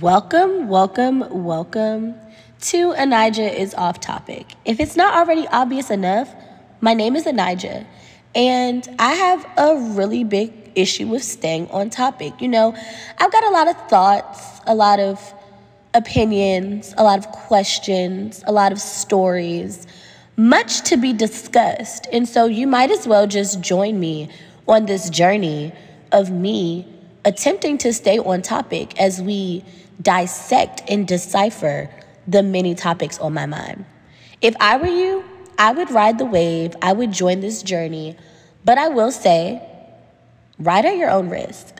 Welcome, welcome, welcome to Anija is Off Topic. If it's not already obvious enough, my name is Anija, and I have a really big issue with staying on topic. You know, I've got a lot of thoughts, a lot of opinions, a lot of questions, a lot of stories, much to be discussed. And so you might as well just join me on this journey of me attempting to stay on topic as we dissect and decipher the many topics on my mind. If I were you, I would ride the wave, I would join this journey, but I will say, ride at your own risk.